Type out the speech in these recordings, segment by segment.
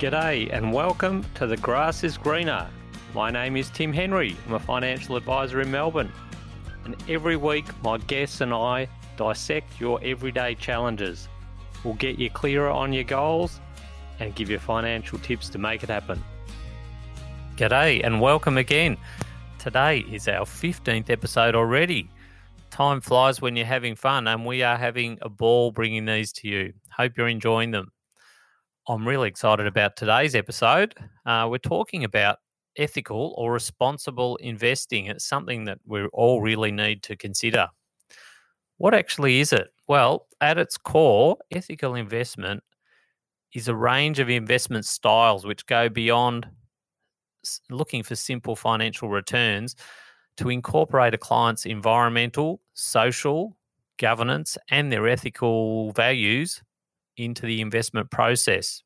G'day and welcome to The Grass is Greener. My name is Tim Henry. I'm a financial advisor in Melbourne. And every week, my guests and I dissect your everyday challenges. We'll get you clearer on your goals and give you financial tips to make it happen. G'day and welcome again. Today is our 15th episode already. Time flies when you're having fun, and we are having a ball bringing these to you. Hope you're enjoying them. I'm really excited about today's episode. Uh, we're talking about ethical or responsible investing. It's something that we all really need to consider. What actually is it? Well, at its core, ethical investment is a range of investment styles which go beyond looking for simple financial returns to incorporate a client's environmental, social, governance, and their ethical values into the investment process.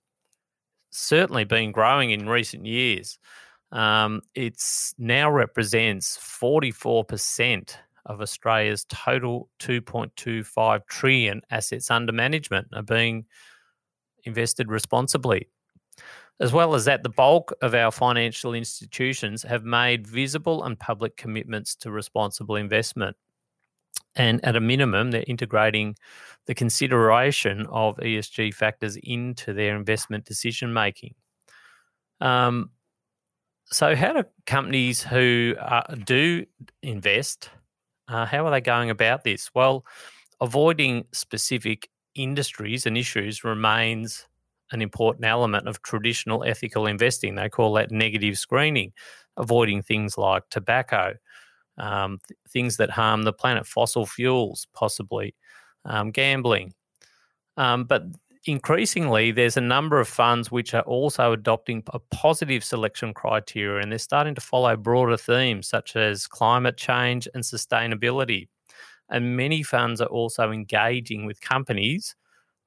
Certainly been growing in recent years. Um, it's now represents 44% of Australia's total 2.25 trillion assets under management are being invested responsibly. As well as that, the bulk of our financial institutions have made visible and public commitments to responsible investment. And at a minimum, they're integrating the consideration of ESG factors into their investment decision making. Um, so, how do companies who uh, do invest, uh, how are they going about this? Well, avoiding specific industries and issues remains an important element of traditional ethical investing. They call that negative screening, avoiding things like tobacco, um, th- things that harm the planet, fossil fuels, possibly, um, gambling. Um, but increasingly, there's a number of funds which are also adopting a positive selection criteria and they're starting to follow broader themes such as climate change and sustainability. And many funds are also engaging with companies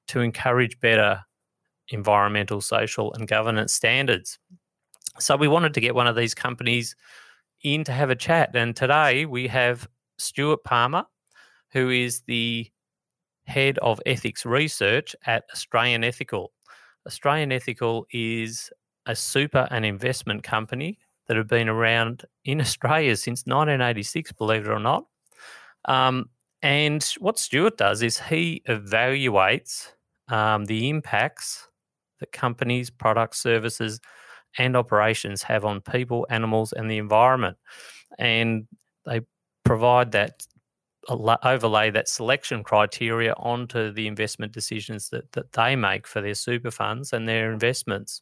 to encourage better environmental, social, and governance standards. So we wanted to get one of these companies in to have a chat. And today we have Stuart Palmer, who is the head of ethics research at Australian Ethical. Australian Ethical is a super and investment company that have been around in Australia since 1986, believe it or not. Um, and what Stuart does is he evaluates um, the impacts that companies, products, services, and operations have on people, animals, and the environment. And they provide that overlay that selection criteria onto the investment decisions that, that they make for their super funds and their investments.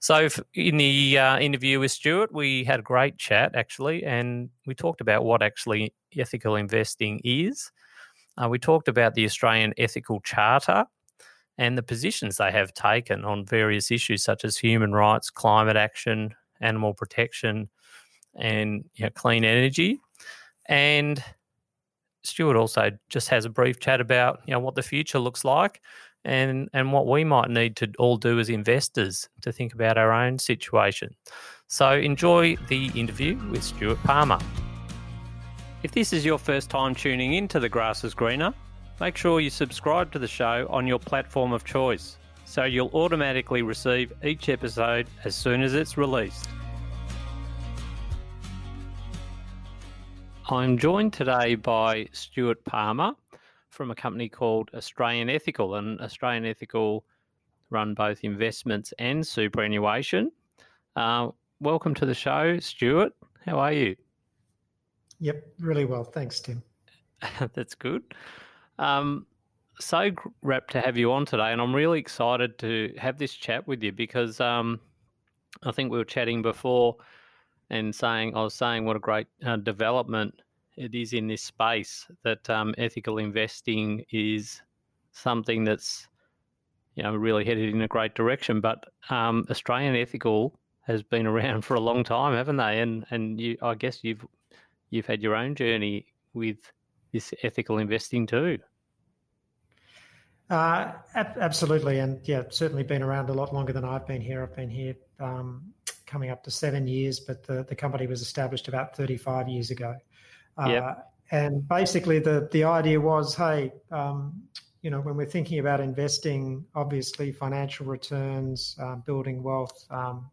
So, in the uh, interview with Stuart, we had a great chat actually, and we talked about what actually ethical investing is. Uh, we talked about the Australian Ethical Charter, and the positions they have taken on various issues such as human rights, climate action, animal protection, and you know, clean energy. And Stuart also just has a brief chat about you know what the future looks like and and what we might need to all do as investors to think about our own situation. So enjoy the interview with Stuart Palmer. If this is your first time tuning in to The Grass is Greener, Make sure you subscribe to the show on your platform of choice so you'll automatically receive each episode as soon as it's released. I'm joined today by Stuart Palmer from a company called Australian Ethical, and Australian Ethical run both investments and superannuation. Uh, welcome to the show, Stuart. How are you? Yep, really well. Thanks, Tim. That's good. Um, so rapt to have you on today, and I'm really excited to have this chat with you because um, I think we were chatting before and saying I was saying what a great uh, development it is in this space that um, ethical investing is something that's you know really headed in a great direction. But um, Australian ethical has been around for a long time, haven't they? And and you, I guess you've you've had your own journey with this ethical investing too. Uh, ab- absolutely, and yeah, certainly been around a lot longer than I've been here. I've been here um, coming up to seven years, but the, the company was established about 35 years ago. Uh, yep. And basically, the the idea was, hey, um, you know, when we're thinking about investing, obviously financial returns, uh, building wealth, um,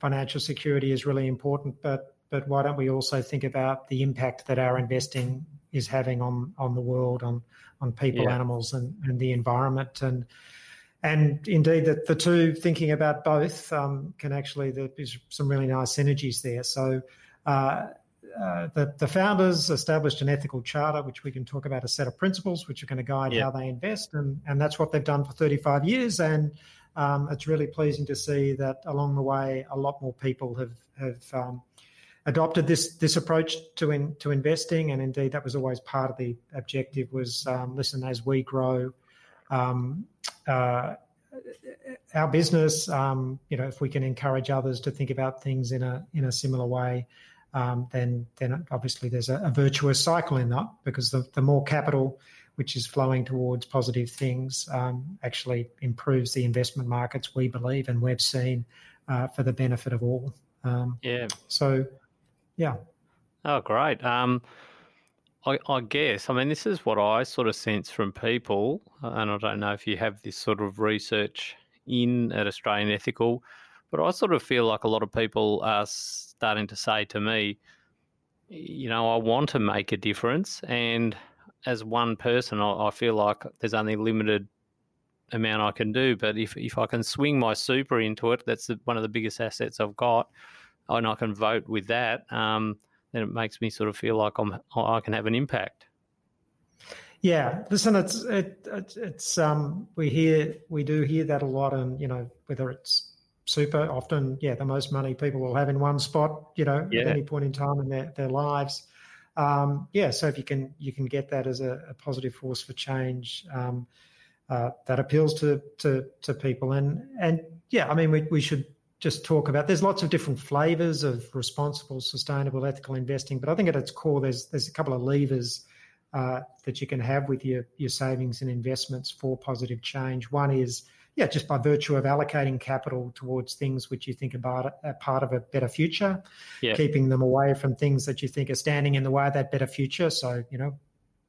financial security is really important. But but why don't we also think about the impact that our investing is having on on the world, on on people, yeah. animals, and, and the environment, and and indeed that the two thinking about both um, can actually there's some really nice synergies there. So. Uh, uh, the, the founders established an ethical charter, which we can talk about a set of principles which are going to guide yeah. how they invest, and, and that's what they've done for 35 years. And um, it's really pleasing to see that along the way, a lot more people have have um, adopted this this approach to in, to investing, and indeed that was always part of the objective. Was um, listen as we grow. Um, uh, our business, um, you know, if we can encourage others to think about things in a in a similar way, um, then then obviously there's a, a, virtuous cycle in that because the, the more capital which is flowing towards positive things um, actually improves the investment markets we believe and we've seen uh, for the benefit of all. Um, yeah. So, yeah. Oh, great. Um, I, I, guess, I mean, this is what I sort of sense from people, and I don't know if you have this sort of research in at Australian Ethical, but I sort of feel like a lot of people are starting to say to me, you know, I want to make a difference. And as one person, I, I feel like there's only limited amount I can do. But if, if I can swing my super into it, that's the, one of the biggest assets I've got, and I can vote with that, um, then it makes me sort of feel like I'm I can have an impact. Yeah, listen, it's it, it's um we hear we do hear that a lot, and you know whether it's super often yeah the most money people will have in one spot you know yeah. at any point in time in their, their lives um, yeah so if you can you can get that as a, a positive force for change um, uh, that appeals to, to to people and and yeah i mean we, we should just talk about there's lots of different flavors of responsible sustainable ethical investing but i think at its core there's there's a couple of levers uh, that you can have with your your savings and investments for positive change one is yeah, just by virtue of allocating capital towards things which you think about a part of a better future, yeah. keeping them away from things that you think are standing in the way of that better future. So, you know,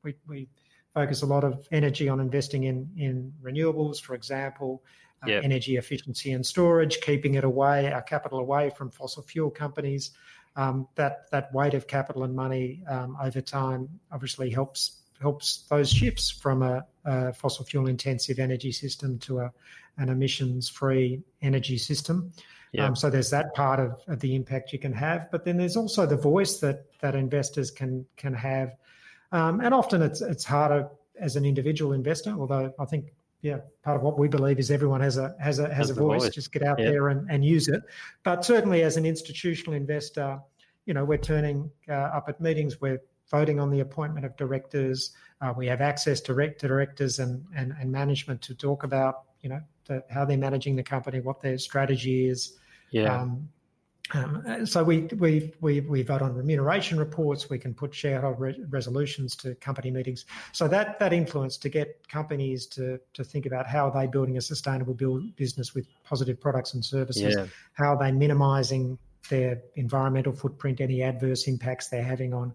we, we focus a lot of energy on investing in, in renewables, for example, uh, energy efficiency and storage, keeping it away, our capital away from fossil fuel companies. Um, that that weight of capital and money um, over time obviously helps helps those shifts from a, a fossil fuel intensive energy system to a, an emissions free energy system. Yeah. Um, so there's that part of, of, the impact you can have, but then there's also the voice that that investors can can have, um, and often it's it's harder as an individual investor. Although I think yeah, part of what we believe is everyone has a has a has, has a voice. voice. Just get out yeah. there and, and use it. But certainly as an institutional investor, you know, we're turning uh, up at meetings. We're voting on the appointment of directors. Uh, we have access to, to directors and, and, and management to talk about, you know, the, how they're managing the company, what their strategy is. Yeah. Um, um, so we, we we we vote on remuneration reports. We can put shareholder re- resolutions to company meetings. So that that influence to get companies to to think about how are they building a sustainable build business with positive products and services. Yeah. How are they minimising their environmental footprint, any adverse impacts they're having on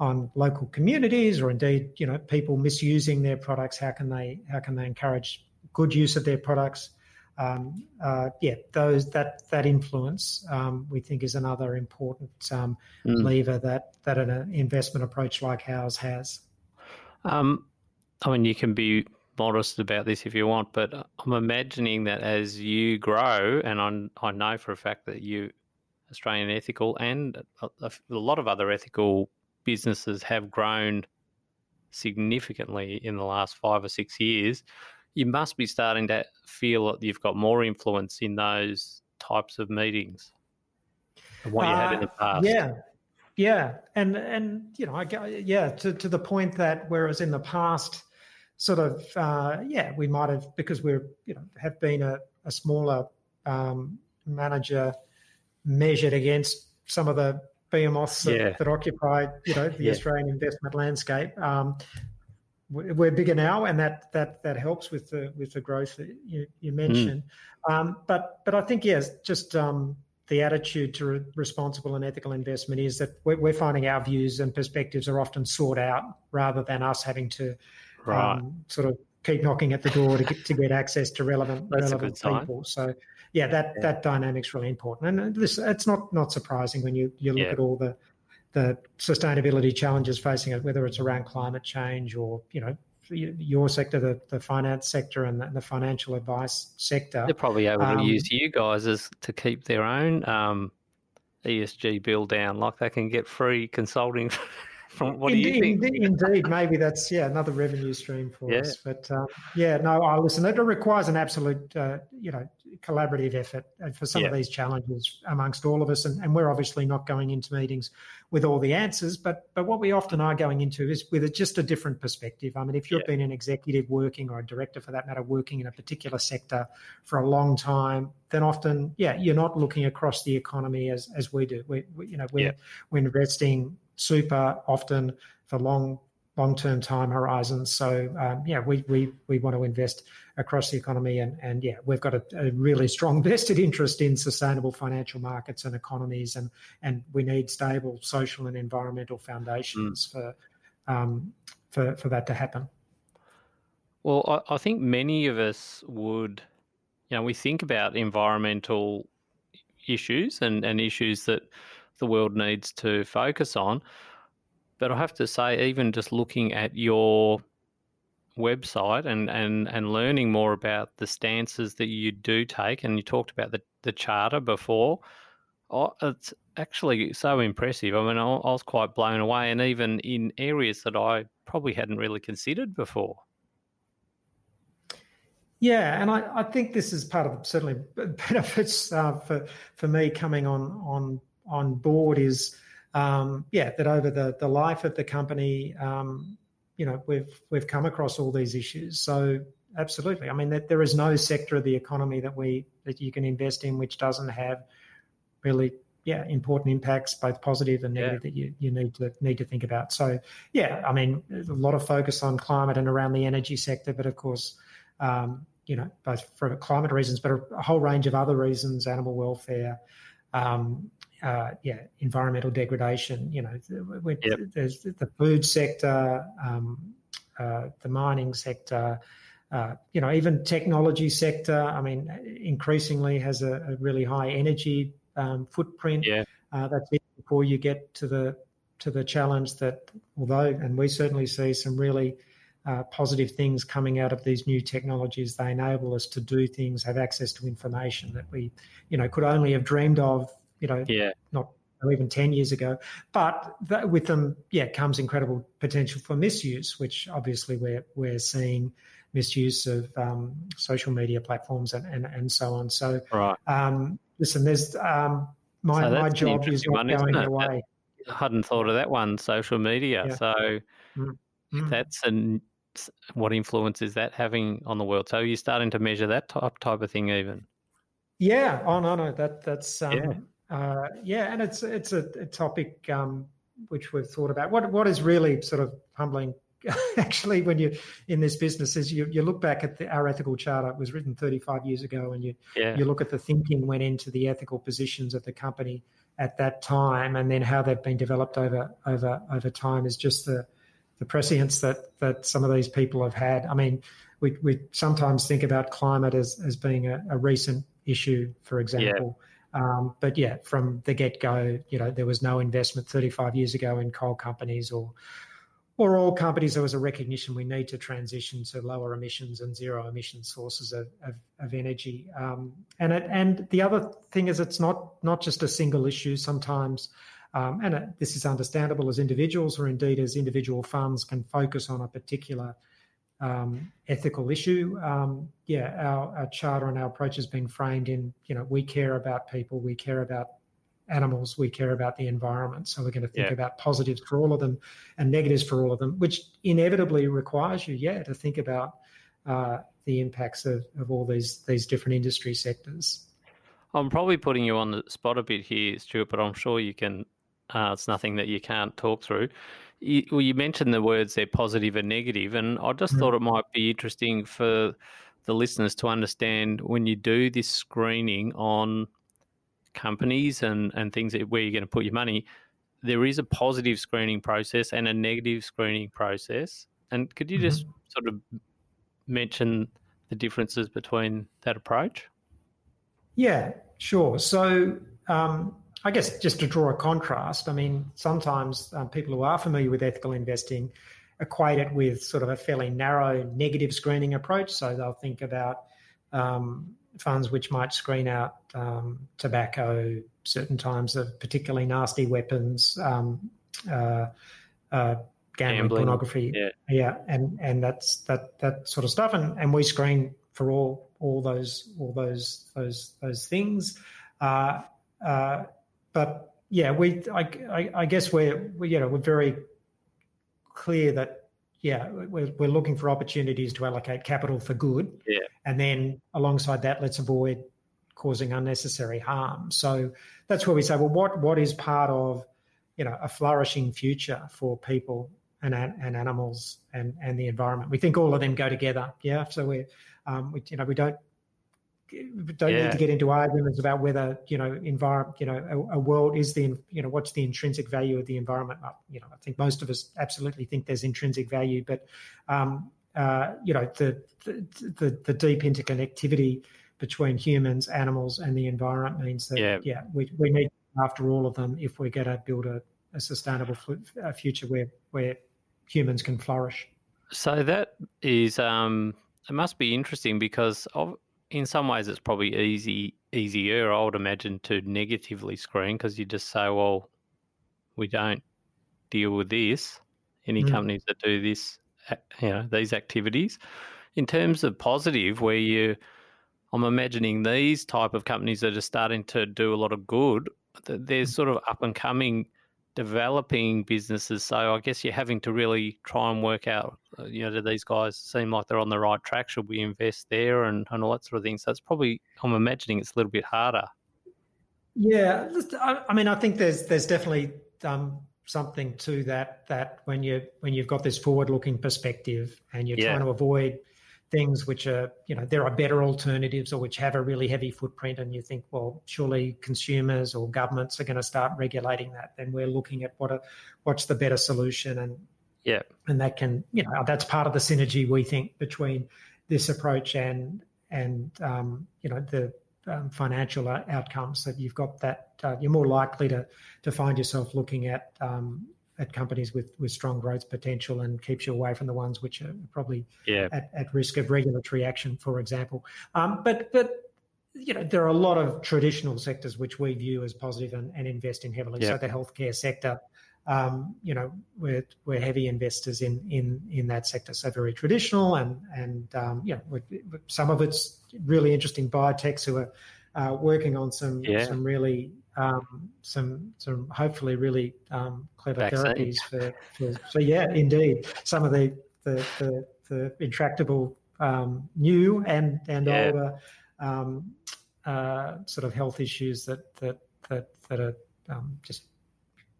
on local communities or indeed you know people misusing their products how can they how can they encourage good use of their products um, uh, yeah those that that influence um, we think is another important um, mm. lever that that an investment approach like ours has um, I mean you can be modest about this if you want but I'm imagining that as you grow and I, I know for a fact that you Australian ethical and a, a lot of other ethical businesses have grown significantly in the last five or six years, you must be starting to feel that you've got more influence in those types of meetings than what you had in the uh, past. Yeah, yeah, and and you know, I, yeah, to to the point that whereas in the past, sort of, uh, yeah, we might have because we're you know have been a, a smaller um, manager measured against some of the behemoths that, that occupy, you know, the yeah. Australian investment landscape. Um, we're bigger now, and that that that helps with the with the growth that you, you mentioned. Mm. Um, but but I think yes, just um, the attitude to re- responsible and ethical investment is that we're, we're, finding our views and perspectives are often sought out rather than us having to right. um, sort of keep knocking at the door to get to get access to relevant relevant people. So yeah, that yeah. that dynamic's really important, and this it's not not surprising when you you look yeah. at all the the sustainability challenges facing it, whether it's around climate change or you know your sector, the, the finance sector, and the, the financial advice sector. They're probably able um, to use you guys as to keep their own um, ESG bill down. Like they can get free consulting from what indeed, do you think? Indeed, maybe that's yeah another revenue stream for yeah. us. But um, yeah, no, I listen. It requires an absolute uh, you know collaborative effort for some yeah. of these challenges amongst all of us, and, and, we're obviously not going into meetings with all the answers. But but what we often are going into is with a, just a different perspective. I mean, if you've yeah. been an executive working or a director for that matter working in a particular sector for a long time, then often yeah you're not looking across the economy as as we do. We, we you know we're we're investing super often for long long term time horizons. So um, yeah, we, we we want to invest across the economy, and and yeah, we've got a, a, really strong vested interest in sustainable financial markets and economies, and and we need stable social and environmental foundations mm. for um, for for that to happen. Well, I, I think many of us would, you know, we think about environmental issues and, and issues that the world needs to focus on. But I have to say, even just looking at your website and, and, and learning more about the stances that you do take, and you talked about the, the charter before, oh, it's actually so impressive. I mean, I, I was quite blown away, and even in areas that I probably hadn't really considered before. Yeah, and I, I think this is part of certainly benefits uh, for for me coming on on on board is um, yeah that over the the life of the company, um, you know, we've we've come across all these issues. So absolutely, I mean that there is no sector of the economy that we that you can invest in which doesn't have really yeah important impacts both positive and negative yeah. that you, you need to need to think about so yeah i mean a lot of focus on climate and around the energy sector but of course um, you know both for climate reasons but a, a, whole range of other reasons animal welfare um, uh, yeah, environmental degradation. You know, yep. there's the food sector, um, uh, the mining sector. Uh, you know, even technology sector. I mean, increasingly has a, a really high energy um, footprint. Yeah. Uh, that's it before you get to the to the challenge that, although, and we certainly see some really uh, positive things coming out of these new technologies. They enable us to do things, have access to information that we, you know, could only have dreamed of you know, yeah. not even 10 years ago. But that, with them, yeah, comes incredible potential for misuse, which obviously we're, we're seeing misuse of um, social media platforms and, and, and so on. So, right. um, listen, there's um, my, so my job is not one, going away. I hadn't thought of that one, social media. Yeah. So mm-hmm. that's an what influence is that having on the world? So you're starting to measure that type type of thing, even. Yeah. Oh no, no. That that's um, yeah. Uh, yeah, and it's it's a, a topic um, which we've thought about. What what is really sort of humbling, actually, when you're in this business, is you, you look back at the, our ethical charter. It was written 35 years ago, and you yeah. you look at the thinking went into the ethical positions of the company at that time, and then how they've been developed over over over time is just the the prescience that that some of these people have had. I mean, we we sometimes think about climate as as being a, a recent issue, for example. Yeah um, but yeah, from the get go, you know, there was no investment 35 years ago in coal companies or or all companies. There was a recognition we need to transition to lower emissions and zero emission sources of, of, of energy. Um, and it, and the other thing is, it's not not just a single issue. Sometimes. Um, and it, this is understandable as individuals or indeed as individual funds can focus on a particular um, ethical issue. Um, yeah, our, our, charter and our approach has been framed in, you know, we care about people, we care about animals, we care about the environment. So we're going to think yeah. about positives for all of them and negatives for all of them, which inevitably requires you, yeah, to think about uh, the impacts of, of all these these different industry sectors. I'm probably putting you on the spot a bit here, Stuart, but I'm sure you can. Uh, it's nothing that you can't talk through you, well, you mentioned the words they're positive and negative, and I just mm. thought it might be interesting for the listeners to understand when you do this screening on companies and, and things that, where you're going to put your money, there is a positive screening process and a negative screening process. And could you just mm-hmm. sort of mention the differences between that approach? Yeah, sure. So um, I guess just to draw a contrast, I mean, sometimes um, people who are familiar with ethical investing equate it with sort of a fairly narrow negative screening approach. So they'll think about um, funds which might screen out um, tobacco, certain times of particularly nasty weapons, um, uh, uh, gambling, gambling, pornography, yeah. yeah, and and that's that that sort of stuff, and and we screen for all all those all those those those things, uh, uh but yeah, we I, I, I guess we're we, you know we're very clear that yeah we're we're looking for opportunities to allocate capital for good, yeah, and then alongside that, let's avoid causing unnecessary harm. So that's where we say, well, what what is part of you know a flourishing future for people and and animals and and the environment? We think all of them go together. Yeah, so we um, we you know we don't don't yeah. need to get into arguments about whether you know environment you know a, a, world is the you know what's the intrinsic value of the environment. You know i think most of us absolutely think there's intrinsic value but um, uh, you know the, the, the the deep interconnectivity between humans animals and the environment means that yeah, yeah we, we need after all of them if we're going to build a, a sustainable f- future where where humans can flourish. So that is um it must be interesting because of in some ways it's probably easy easier i would imagine to negatively screen because you just say well we don't deal with this any mm. companies that do this you know these activities in terms of positive where you i'm imagining these type of companies that are starting to do a lot of good they're mm. sort of up and coming developing businesses. So I guess you're having to really try and work out, uh, you know, do these guys seem like they're on the right track? Should we invest there and, and all that sort of thing? So it's probably, I'm imagining it's a little bit harder. Yeah, I, mean, I think there's there's definitely um, something to that. That when you when you've got this forward-looking perspective and you're yeah. trying to avoid things which are, you know, there are better alternatives or which have a really heavy footprint, and you think, well, surely consumers or governments are going to start regulating that. Then we're looking at what a, what's the better solution, and yeah, and that can, you know, that's part of the synergy we think between this approach and and um, you know the um, financial outcomes that you've got that uh, you're more likely to to find yourself looking at um, at companies with with strong growth potential and keeps you away from the ones which are probably yeah. at, at risk of regulatory action, for example. Um, but but you know there are a lot of traditional sectors which we view as positive and, and invest in heavily. Yeah. So the healthcare sector, um, you know, we're we're heavy investors in in in that sector. So very traditional and and um, you know, some of it's really interesting biotechs who are uh, working on some yeah. some really um, some some hopefully really um, clever therapies for, for, so yeah indeed some of the the the, the intractable um, new and and yeah. older um, uh, sort of health issues that that that that are um, just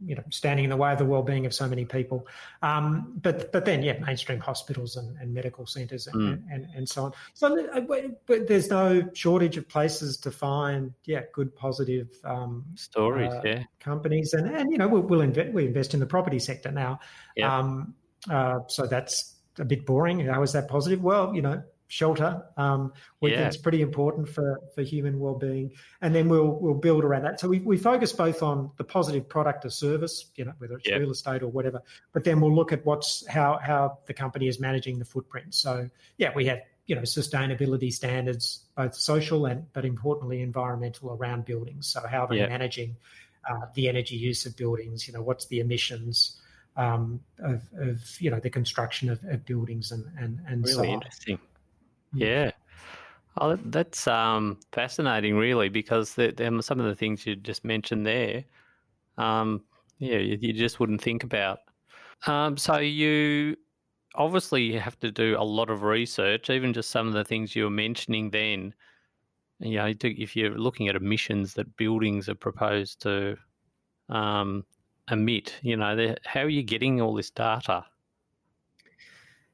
you know standing in the way of the well-being of so many people. Um, but but then yeah, mainstream hospitals and, and medical centres and, mm. and, and, and, so on. So uh, but there's no shortage of places to find yeah good positive um, stories uh, yeah companies and and you know we'll, we'll invest we invest in the property sector now. Yeah. Um, uh, so that's a bit boring. How is that positive? Well, you know, shelter. Um, we yeah. think it's pretty important for, for human well-being, and then we'll we'll build around that. So we, we focus both on the positive product or service, you know, whether it's yeah. real estate or whatever, but then we'll look at what's how how the company is managing the footprint. So yeah, we have you know sustainability standards, both social and but importantly environmental around buildings. So how they're yeah. managing uh, the energy use of buildings. You know, what's the emissions. Um, of, of, you know the construction of, of buildings and and and really so interesting. Yeah. Oh, that's um, fascinating, really, because the, the, some of the things you just mentioned there, um, yeah, you, you, just wouldn't think about. Um, so you obviously have to do a lot of research, even just some of the things you were mentioning then. You know, if you're looking at emissions that buildings are proposed to um, emit, you know, how are you getting all this data?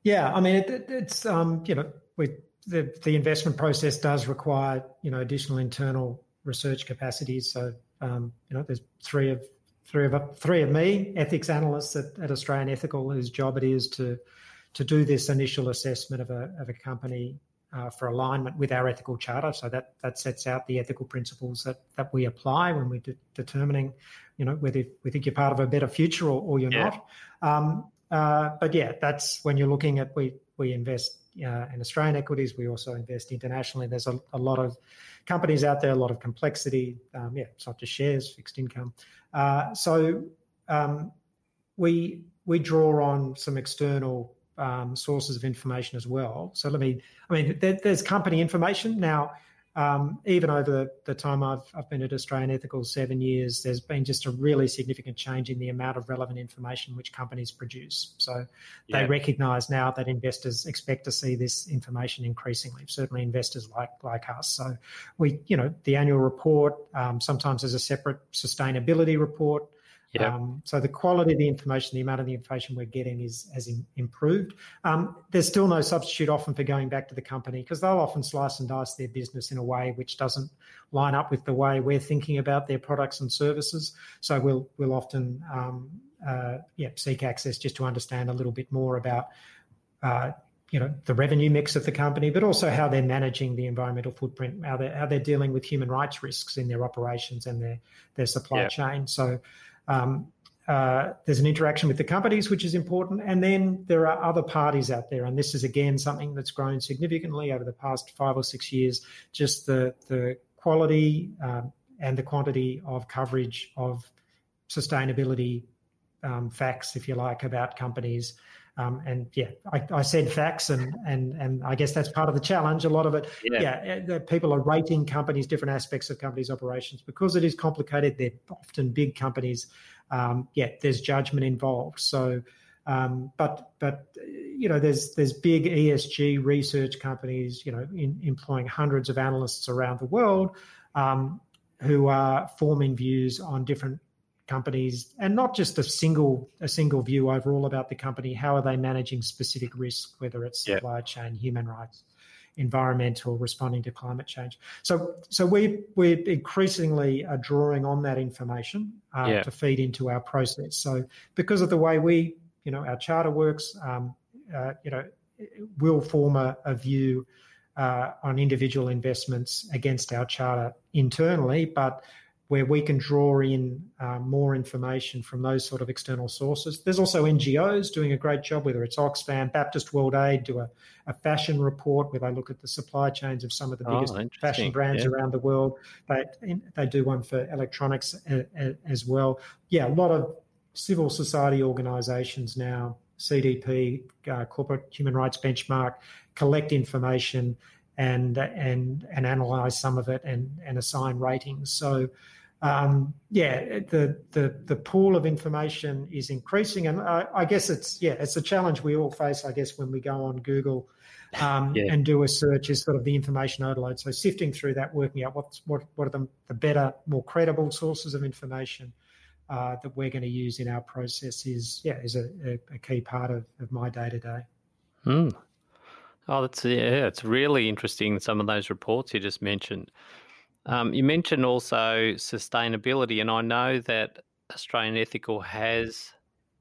Yeah, I mean, it, it's um, you know, we the, the investment process does require you know additional internal research capacities. So um, you know there's three of three of three of me ethics analysts at, at Australian Ethical whose job it is to to do this initial assessment of a, of a company uh, for alignment with our ethical charter. So that that sets out the ethical principles that that we apply when we're de- determining, you know, whether we think you're part of a better future or, or you're yeah. not. Um, uh, but yeah, that's when you're looking at we we invest uh, Australian equities. We also invest internationally. There's a, a, lot of companies out there, a lot of complexity. Um, yeah, not just shares, fixed income. Uh, so um, we we draw on some external um, sources of information as well. So let me, I mean, there, there's company information now. Um, even over the, the time I've, I've been at Australian Ethical seven years, there's been just a really significant change in the amount of relevant information which companies produce. So they yeah. recognise now that investors expect to see this information increasingly. Certainly, investors like like us. So we, you know, the annual report um, sometimes there's a separate sustainability report. Yeah. Um, so the quality of the information, the amount of the information we're getting is has in, improved. Um, there's still no substitute often for going back to the company because they'll often slice and dice their business in a way which doesn't line up with the way we're thinking about their products and services. So we'll we'll often um, uh, yeah seek access just to understand a little bit more about. Uh, you know the revenue mix of the company, but also how they're managing the environmental footprint, how they're how they're dealing with human rights risks in their operations and their their supply yeah. chain. So um, uh, there's an interaction with the companies, which is important. And then there are other parties out there. And this is, again, something that's grown significantly over the past five or six years. Just the, the quality um, and the quantity of coverage of sustainability um, facts, if you like, about companies. Um, and yeah, I, I, said facts, and and and I guess that's part of the challenge. A lot of it, yeah, yeah people are rating companies, different aspects of companies' operations because it is complicated. They're often big companies. Um, yeah, there's judgment involved. So, um, but but you know, there's there's big ESG research companies, you know, in, employing hundreds of analysts around the world um, who are forming views on different companies and not just a single a single view overall about the company how are they managing specific risk whether it's supply chain human rights environmental responding to climate change. So so we we increasingly are drawing on that information uh, yeah. to feed into our process. So because of the way we you know our charter works um, uh, you know will form a, a view uh, on individual investments against our charter internally but where we can draw in uh, more information from those sort of external sources. There's also NGOs doing a great job, whether it's Oxfam, Baptist World Aid, do a, a fashion report where they look at the supply chains of some of the oh, biggest oh, fashion brands yeah. around the world. They, they do one for electronics as well. Yeah, a lot of civil society organisations now, CDP, uh, Corporate Human Rights Benchmark, collect information and and and analyze some of it and and assign ratings. So um, yeah, the, the the pool of information is increasing, and I, I, guess it's yeah, it's a challenge we all face. I guess when we go on Google um, yeah. and do a search, is sort of the information overload. So sifting through that, working out what's what what are the, the better, more credible sources of information uh, that we're going to use in our process is yeah is a, a, a key part of, of my day to day. Oh, that's yeah, it's really interesting. Some of those reports you just mentioned. Um, you mentioned also sustainability, and I know that Australian Ethical has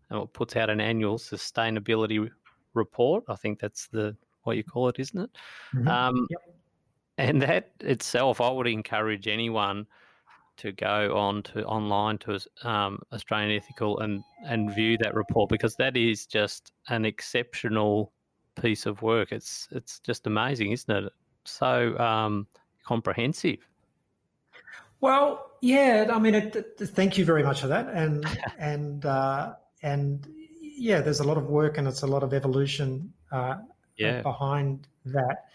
or puts out an annual sustainability report. I think that's the what you call it, isn't it? Mm-hmm. Um, yep. And that itself, I would encourage anyone to go on to online to um, Australian Ethical and and view that report because that is just an exceptional piece of work. It's it's just amazing, isn't it? So um, comprehensive. Well, yeah. I mean, it, it, thank you very much for that, and and uh, and yeah, there's a lot of work and it's a lot of evolution uh, yeah. behind that.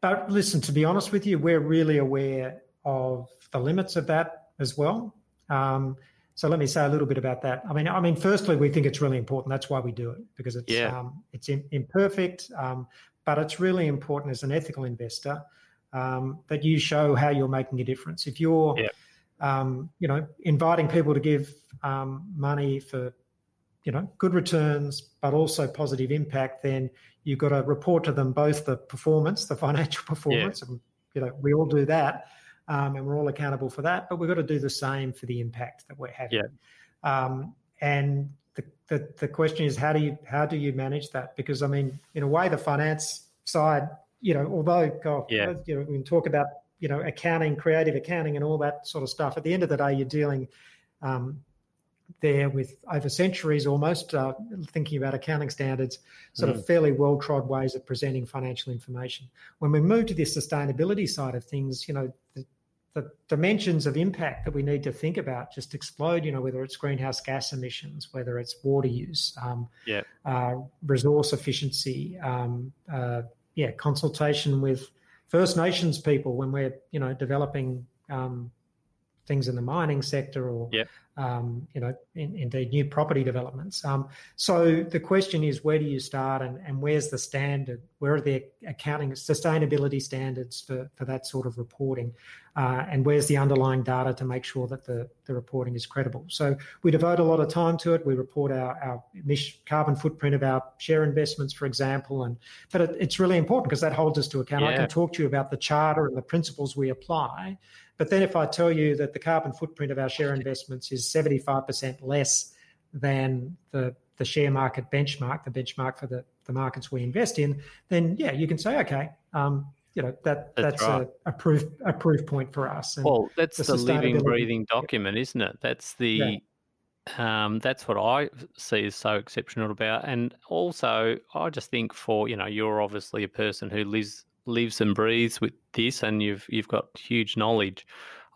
But listen, to be honest with you, we're really aware of the limits of that as well. Um, so let me say a little bit about that. I mean, I mean, firstly, we think it's really important. That's why we do it because it's yeah. um, it's imperfect, um, but it's really important as an ethical investor um, that you show how you're making a difference. If you're, yeah. um, you know, inviting people to give um, money for, you know, good returns, but also positive impact, then you've got to report to them both the performance, the financial performance, yeah. and you know, we all do that, um, and we're all accountable for that. But we've got to do the same for the impact that we're having. Yeah. Um, and the, the, the question is how do you how do you manage that? Because I mean, in a way, the finance side, you know, although God, yeah. you know, we can talk about you know accounting, creative accounting, and all that sort of stuff. At the end of the day, you're dealing um, there with over centuries almost uh, thinking about accounting standards, sort mm. of fairly well trod ways of presenting financial information. When we move to the sustainability side of things, you know, the, the dimensions of impact that we need to think about just explode. You know, whether it's greenhouse gas emissions, whether it's water use, um, yeah, uh, resource efficiency, um, uh, yeah, consultation with First Nations people when we're you know developing um, things in the mining sector or yeah um, you know, in, indeed new property developments. Um, so the question is, where do you start, and, and where's the standard? Where are the accounting sustainability standards for, for that sort of reporting, uh, and where's the underlying data to make sure that the, the reporting is credible? So we devote a lot of time to it. We report our, our carbon footprint of our share investments, for example, and but it, it's really important because that holds us to account. Yeah. I can talk to you about the charter and the principles we apply, but then if I tell you that the carbon footprint of our share investments is 75% less than the, the share market benchmark, the benchmark for the, the markets we invest in, then yeah, you can say, okay, um, you know that that's, that's right. a, a, proof a proof point for us. And well, that's the, the living, breathing document, isn't it? That's the yeah. Um, that's what I see is so exceptional about. And also, I just think for you know, you're obviously a person who lives lives and breathes with this, and you've you've got huge knowledge.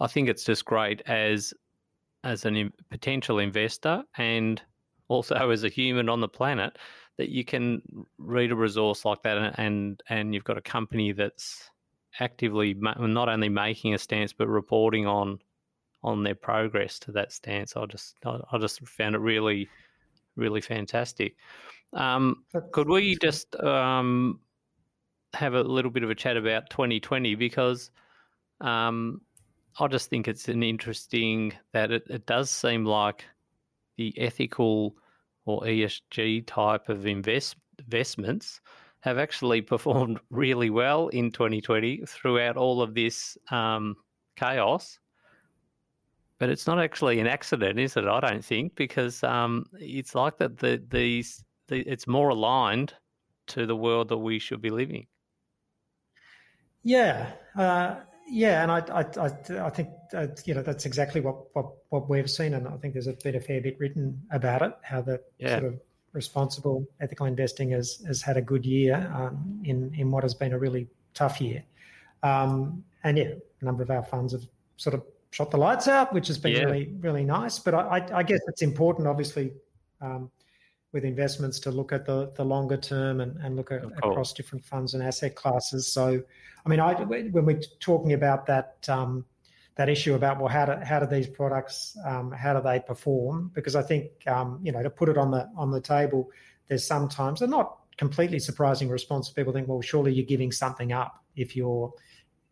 I think it's just great as as a potential investor and also as a human on the planet that you can read a resource like that and and, and you've got a company that's actively not only making a stance but reporting on on their progress to that stance. I just I, I just found it really really fantastic. Um, could we just um, have a little bit of a chat about 2020 because um, I just think it's an interesting that it, it does seem like the ethical or ESG type of invest, investments have actually performed really well in 2020 throughout all of this um, chaos. But it's not actually an accident, is it? I don't think, because um, it's like that. The these the, it's more aligned to the world that we should be living. Yeah, uh, yeah, and I, I, I, I think uh, you know that's exactly what, what, what we've seen, and I think there's a been a fair bit written about it. How the yeah. sort of responsible ethical investing has has had a good year um, in in what has been a really tough year, um, and yeah, a number of our funds have sort of shot the lights out, which has been yeah. really really nice. But I, I, guess it's important, obviously. Um, with investments to look at the, the longer term and, and look at, across different funds and asset classes. So, I mean, I, when we're talking about that um, that issue about well, how do how do these products um, how do they perform? Because I think um, you know to put it on the on the table, there's sometimes they're not completely surprising response. People think, well, surely you're giving something up if you're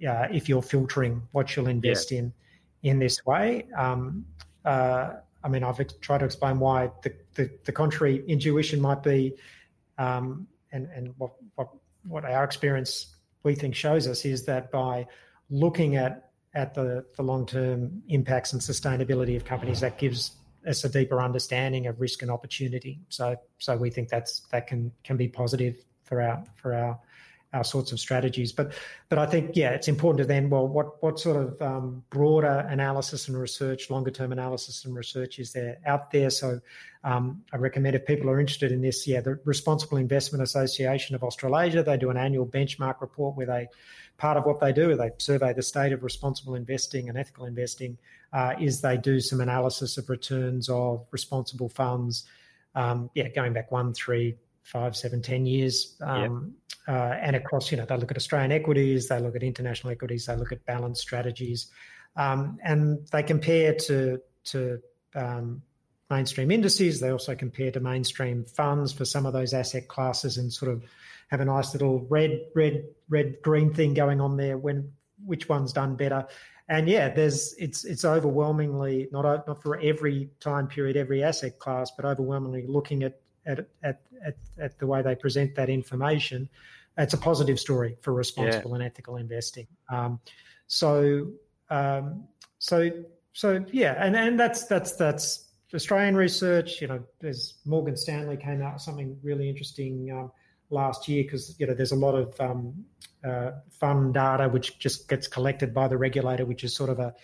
uh, if you're filtering what you'll invest yeah. in in this way. Um, uh, I mean, I've tried to explain why the, the, the contrary intuition might be, um, and, and what, what, what our experience we think shows us is that by looking at, at the, the long term impacts and sustainability of companies, that gives us a deeper understanding of risk and opportunity. So, so we think that's that can can be positive for our for our our sorts of strategies. But but I think yeah, it's important to then well, what what sort of um, broader analysis and research, longer term analysis and research is there out there? So um, I recommend if people are interested in this, yeah, the Responsible Investment Association of Australasia they do an annual benchmark report where they part of what they do they survey the state of responsible investing and ethical investing. Uh, is they do some analysis of returns of responsible funds. Um, yeah, going back one, three, five, seven, ten years. Um, uh, and across, you know, they look at Australian equities, they look at international equities, they look at balanced strategies, um, and they compare to to um, mainstream indices. They also compare to mainstream funds for some of those asset classes, and sort of have a nice little red, red, red, green thing going on there. When which one's done better? And yeah, there's it's it's overwhelmingly not not for every time period, every asset class, but overwhelmingly looking at at, at, at, at the way they present that information, it's a positive story for responsible yeah. and ethical investing. Um, so, um, so, so yeah, and, and that's that's that's Australian research. You know, there's Morgan Stanley came out with something really interesting um, last year because you know there's a lot of um, uh, fund data which just gets collected by the regulator, which is sort of a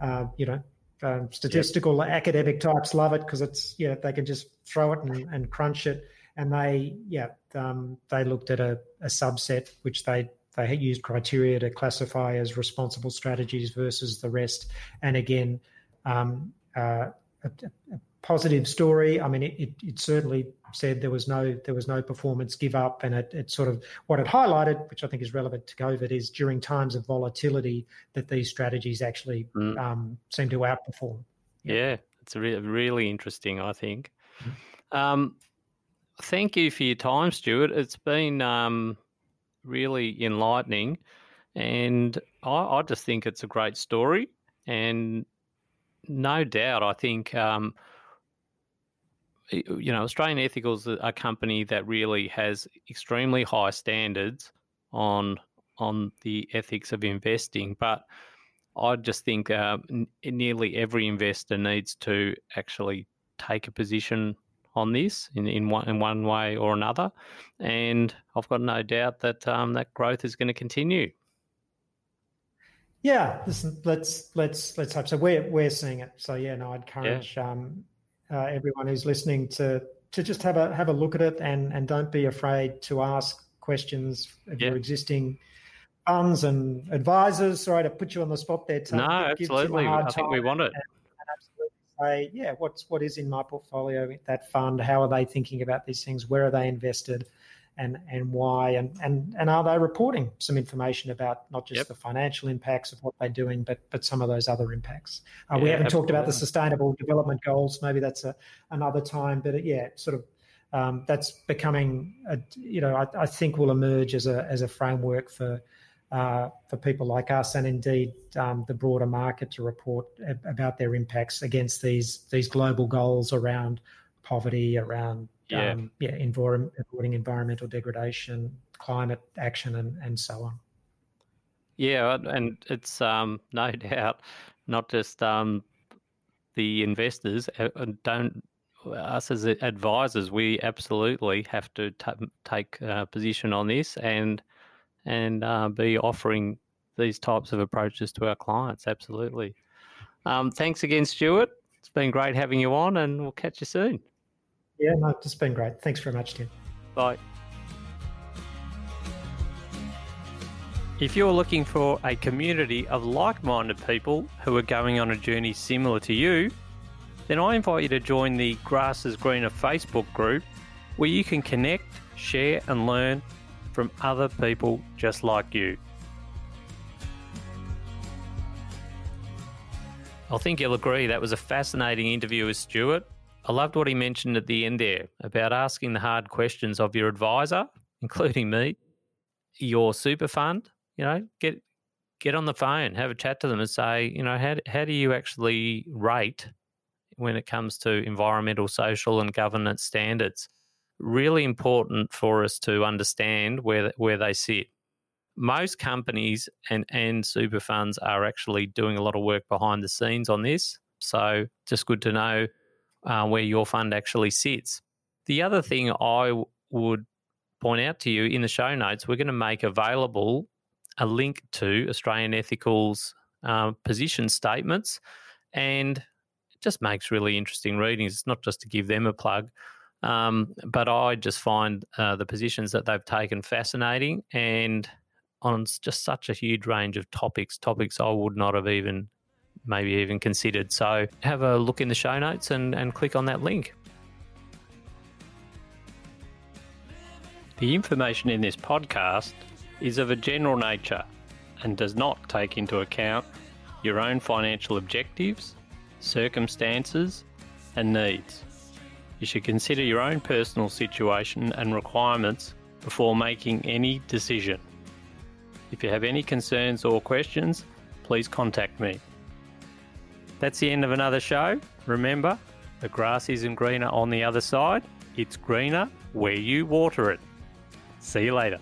uh, you know um, statistical yep. academic types love it because it's yeah they can just throw it and, and crunch it and they yeah um, they looked at a, a, subset which they they used criteria to classify as responsible strategies versus the rest and again um, uh, a, a, positive story i mean it, it, it, certainly said there was no there was no performance give up and it, it sort of what it highlighted which i think is relevant to covid is during times of volatility that these strategies actually mm. um, seem to outperform yeah, yeah it's re- really interesting i think mm. um, thank you for your time, Stuart. It's been um, really enlightening, and I, I, just think it's a great story. And no doubt, I think um, you know Australian Ethical is a company that really has extremely high standards on on the ethics of investing, but I just think uh, n- nearly every investor needs to actually take a position on this in, in one in one way or another, and I've got no doubt that um, that growth is going to continue. Yeah, listen, let's let's let's hope so. We're we're seeing it. So yeah, no, I'd encourage yeah. um, uh, everyone who's listening to to just have a have a look at it and and don't be afraid to ask questions of yeah. your existing funds and advisors. Sorry to put you on the spot there. Tom. No, absolutely. I think we want it. And, say, yeah, what's what is in my portfolio, that fund? How are they thinking about these things? Where are they invested? And, and why and, and and are they reporting some information about not just yep. the financial impacts of what they're doing, but but some of those other impacts? Uh, yeah, we haven't absolutely. talked about the sustainable development goals. Maybe that's a, another time. But it, yeah, sort of um, that's becoming a, you know I, I, think will emerge as a as a framework for uh, for people like us and indeed um, the broader market to report about their impacts against these these global goals around poverty, around yeah, um, yeah avoiding environmental degradation, climate action, and and so on. Yeah, and it's um, no doubt not just um, the investors uh, don't us as advisors. We absolutely have to t- take a position on this and and uh, be offering these types of approaches to our clients. Absolutely. Um, thanks again, Stuart. It's been great having you on, and we'll catch you soon. Yeah, no, it's been great. Thanks very much, Tim. Bye. If you're looking for a community of like minded people who are going on a journey similar to you, then I invite you to join the Grass is Greener Facebook group where you can connect, share, and learn from other people just like you. I think you'll agree that was a fascinating interview with Stuart. I loved what he mentioned at the end there about asking the hard questions of your advisor, including me, your super fund. You know, get get on the phone, have a chat to them, and say, you know, how how do you actually rate when it comes to environmental, social, and governance standards? really important for us to understand where where they sit. Most companies and and super funds are actually doing a lot of work behind the scenes on this. So just good to know uh, where your fund actually sits. The other thing I w- would point out to you in the show notes, we're going to make available a link to Australian Ethical's uh, position statements, and it just makes really interesting readings. It's not just to give them a plug, um, but I just find uh, the positions that they've taken fascinating and on just such a huge range of topics, topics I would not have even maybe even considered. So have a look in the show notes and, and click on that link. The information in this podcast is of a general nature and does not take into account your own financial objectives, circumstances, and needs you should consider your own personal situation and requirements before making any decision. If you have any concerns or questions, please contact me. That's the end of another show. Remember, the grass isn't greener on the other side, it's greener where you water it. See you later.